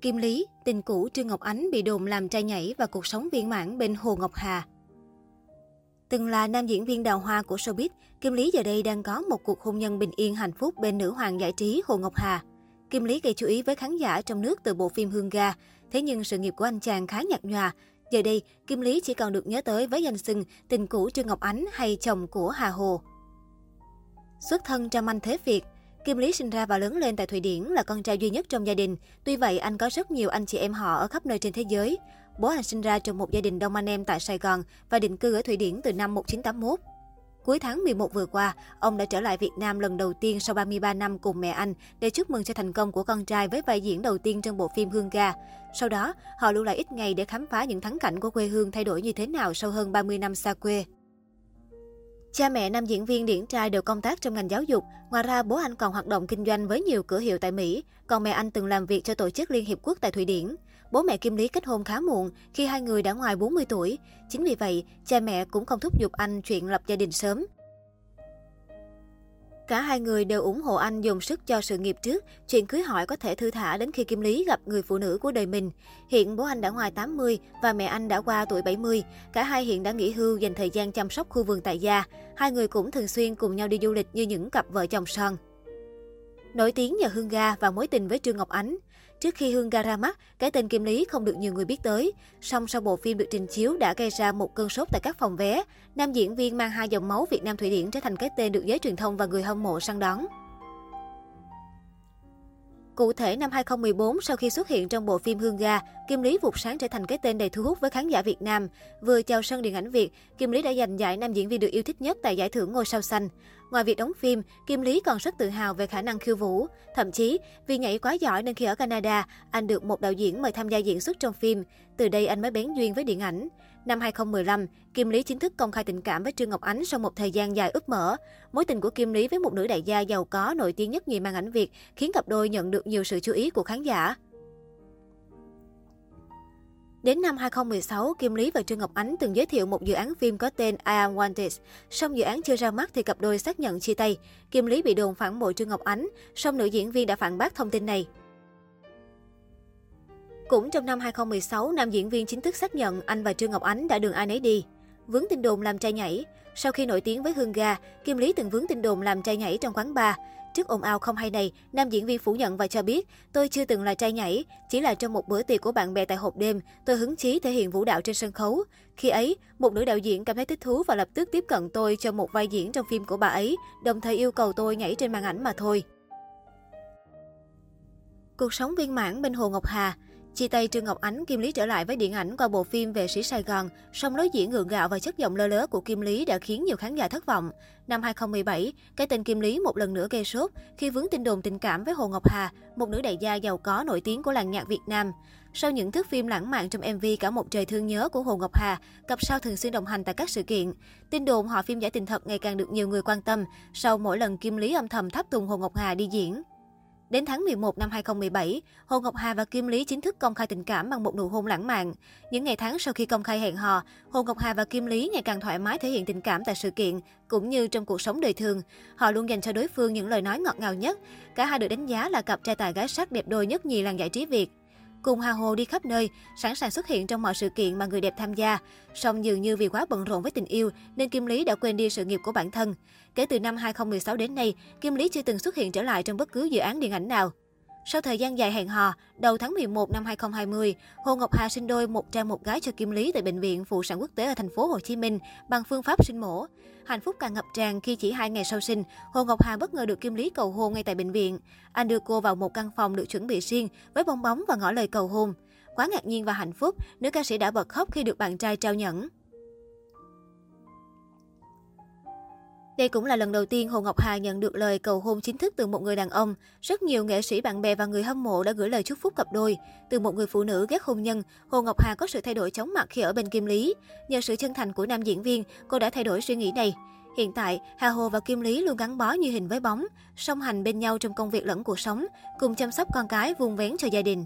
Kim Lý, tình cũ Trương Ngọc Ánh bị đồn làm trai nhảy và cuộc sống viên mãn bên Hồ Ngọc Hà. Từng là nam diễn viên đào hoa của showbiz, Kim Lý giờ đây đang có một cuộc hôn nhân bình yên hạnh phúc bên nữ hoàng giải trí Hồ Ngọc Hà. Kim Lý gây chú ý với khán giả trong nước từ bộ phim Hương Ga, thế nhưng sự nghiệp của anh chàng khá nhạt nhòa. Giờ đây, Kim Lý chỉ còn được nhớ tới với danh xưng tình cũ Trương Ngọc Ánh hay chồng của Hà Hồ. Xuất thân trong anh thế Việt, Kim Lý sinh ra và lớn lên tại Thụy Điển là con trai duy nhất trong gia đình. Tuy vậy, anh có rất nhiều anh chị em họ ở khắp nơi trên thế giới. Bố anh sinh ra trong một gia đình đông anh em tại Sài Gòn và định cư ở Thụy Điển từ năm 1981. Cuối tháng 11 vừa qua, ông đã trở lại Việt Nam lần đầu tiên sau 33 năm cùng mẹ anh để chúc mừng cho thành công của con trai với vai diễn đầu tiên trong bộ phim Hương Ga. Sau đó, họ lưu lại ít ngày để khám phá những thắng cảnh của quê hương thay đổi như thế nào sau hơn 30 năm xa quê. Cha mẹ nam diễn viên điển trai đều công tác trong ngành giáo dục. Ngoài ra, bố anh còn hoạt động kinh doanh với nhiều cửa hiệu tại Mỹ, còn mẹ anh từng làm việc cho tổ chức Liên Hiệp Quốc tại Thụy Điển. Bố mẹ Kim Lý kết hôn khá muộn, khi hai người đã ngoài 40 tuổi. Chính vì vậy, cha mẹ cũng không thúc giục anh chuyện lập gia đình sớm. Cả hai người đều ủng hộ anh dùng sức cho sự nghiệp trước, chuyện cưới hỏi có thể thư thả đến khi Kim Lý gặp người phụ nữ của đời mình. Hiện bố anh đã ngoài 80 và mẹ anh đã qua tuổi 70. Cả hai hiện đã nghỉ hưu dành thời gian chăm sóc khu vườn tại gia. Hai người cũng thường xuyên cùng nhau đi du lịch như những cặp vợ chồng son. Nổi tiếng nhờ Hương Ga và mối tình với Trương Ngọc Ánh. Trước khi Hương Ga ra mắt, cái tên Kim Lý không được nhiều người biết tới. Song sau bộ phim được trình chiếu đã gây ra một cơn sốt tại các phòng vé. Nam diễn viên mang hai dòng máu Việt Nam Thụy Điển trở thành cái tên được giới truyền thông và người hâm mộ săn đón. Cụ thể, năm 2014, sau khi xuất hiện trong bộ phim Hương Ga, Kim Lý vụt sáng trở thành cái tên đầy thu hút với khán giả Việt Nam. Vừa chào sân điện ảnh Việt, Kim Lý đã giành giải nam diễn viên được yêu thích nhất tại giải thưởng Ngôi sao xanh. Ngoài việc đóng phim, Kim Lý còn rất tự hào về khả năng khiêu vũ. Thậm chí, vì nhảy quá giỏi nên khi ở Canada, anh được một đạo diễn mời tham gia diễn xuất trong phim. Từ đây anh mới bén duyên với điện ảnh. Năm 2015, Kim Lý chính thức công khai tình cảm với Trương Ngọc Ánh sau một thời gian dài ướp mở. Mối tình của Kim Lý với một nữ đại gia giàu có nổi tiếng nhất nhì màn ảnh Việt khiến cặp đôi nhận được nhiều sự chú ý của khán giả. Đến năm 2016, Kim Lý và Trương Ngọc Ánh từng giới thiệu một dự án phim có tên I Am Wanted. Song dự án chưa ra mắt thì cặp đôi xác nhận chia tay. Kim Lý bị đồn phản bội Trương Ngọc Ánh, song nữ diễn viên đã phản bác thông tin này. Cũng trong năm 2016, nam diễn viên chính thức xác nhận anh và Trương Ngọc Ánh đã đường ai nấy đi. Vướng tin đồn làm trai nhảy. Sau khi nổi tiếng với Hương Ga, Kim Lý từng vướng tin đồn làm trai nhảy trong quán bar. Trước ồn ào không hay này, nam diễn viên phủ nhận và cho biết, tôi chưa từng là trai nhảy, chỉ là trong một bữa tiệc của bạn bè tại hộp đêm, tôi hứng chí thể hiện vũ đạo trên sân khấu. Khi ấy, một nữ đạo diễn cảm thấy thích thú và lập tức tiếp cận tôi cho một vai diễn trong phim của bà ấy, đồng thời yêu cầu tôi nhảy trên màn ảnh mà thôi. Cuộc sống viên mãn bên Hồ Ngọc Hà Chia tay Trương Ngọc Ánh, Kim Lý trở lại với điện ảnh qua bộ phim về sĩ Sài Gòn, song lối diễn ngượng gạo và chất giọng lơ lớ của Kim Lý đã khiến nhiều khán giả thất vọng. Năm 2017, cái tên Kim Lý một lần nữa gây sốt khi vướng tin đồn tình cảm với Hồ Ngọc Hà, một nữ đại gia giàu có nổi tiếng của làng nhạc Việt Nam. Sau những thước phim lãng mạn trong MV Cả một trời thương nhớ của Hồ Ngọc Hà, cặp sao thường xuyên đồng hành tại các sự kiện. Tin đồn họ phim giải tình thật ngày càng được nhiều người quan tâm sau mỗi lần Kim Lý âm thầm thắp tùng Hồ Ngọc Hà đi diễn. Đến tháng 11 năm 2017, Hồ Ngọc Hà và Kim Lý chính thức công khai tình cảm bằng một nụ hôn lãng mạn. Những ngày tháng sau khi công khai hẹn hò, Hồ Ngọc Hà và Kim Lý ngày càng thoải mái thể hiện tình cảm tại sự kiện, cũng như trong cuộc sống đời thường. Họ luôn dành cho đối phương những lời nói ngọt ngào nhất. Cả hai được đánh giá là cặp trai tài gái sắc đẹp đôi nhất nhì làng giải trí Việt. Cùng Hà Hồ đi khắp nơi, sẵn sàng xuất hiện trong mọi sự kiện mà người đẹp tham gia. Song dường như vì quá bận rộn với tình yêu nên Kim Lý đã quên đi sự nghiệp của bản thân. Kể từ năm 2016 đến nay, Kim Lý chưa từng xuất hiện trở lại trong bất cứ dự án điện ảnh nào. Sau thời gian dài hẹn hò, đầu tháng 11 năm 2020, Hồ Ngọc Hà sinh đôi một trai một gái cho Kim Lý tại bệnh viện phụ sản quốc tế ở thành phố Hồ Chí Minh bằng phương pháp sinh mổ. Hạnh phúc càng ngập tràn khi chỉ hai ngày sau sinh, Hồ Ngọc Hà bất ngờ được Kim Lý cầu hôn ngay tại bệnh viện. Anh đưa cô vào một căn phòng được chuẩn bị riêng với bong bóng và ngỏ lời cầu hôn. Quá ngạc nhiên và hạnh phúc, nữ ca sĩ đã bật khóc khi được bạn trai trao nhẫn. Đây cũng là lần đầu tiên Hồ Ngọc Hà nhận được lời cầu hôn chính thức từ một người đàn ông. Rất nhiều nghệ sĩ, bạn bè và người hâm mộ đã gửi lời chúc phúc cặp đôi. Từ một người phụ nữ ghét hôn nhân, Hồ Ngọc Hà có sự thay đổi chóng mặt khi ở bên Kim Lý. Nhờ sự chân thành của nam diễn viên, cô đã thay đổi suy nghĩ này. Hiện tại, Hà Hồ và Kim Lý luôn gắn bó như hình với bóng, song hành bên nhau trong công việc lẫn cuộc sống, cùng chăm sóc con cái vuông vén cho gia đình.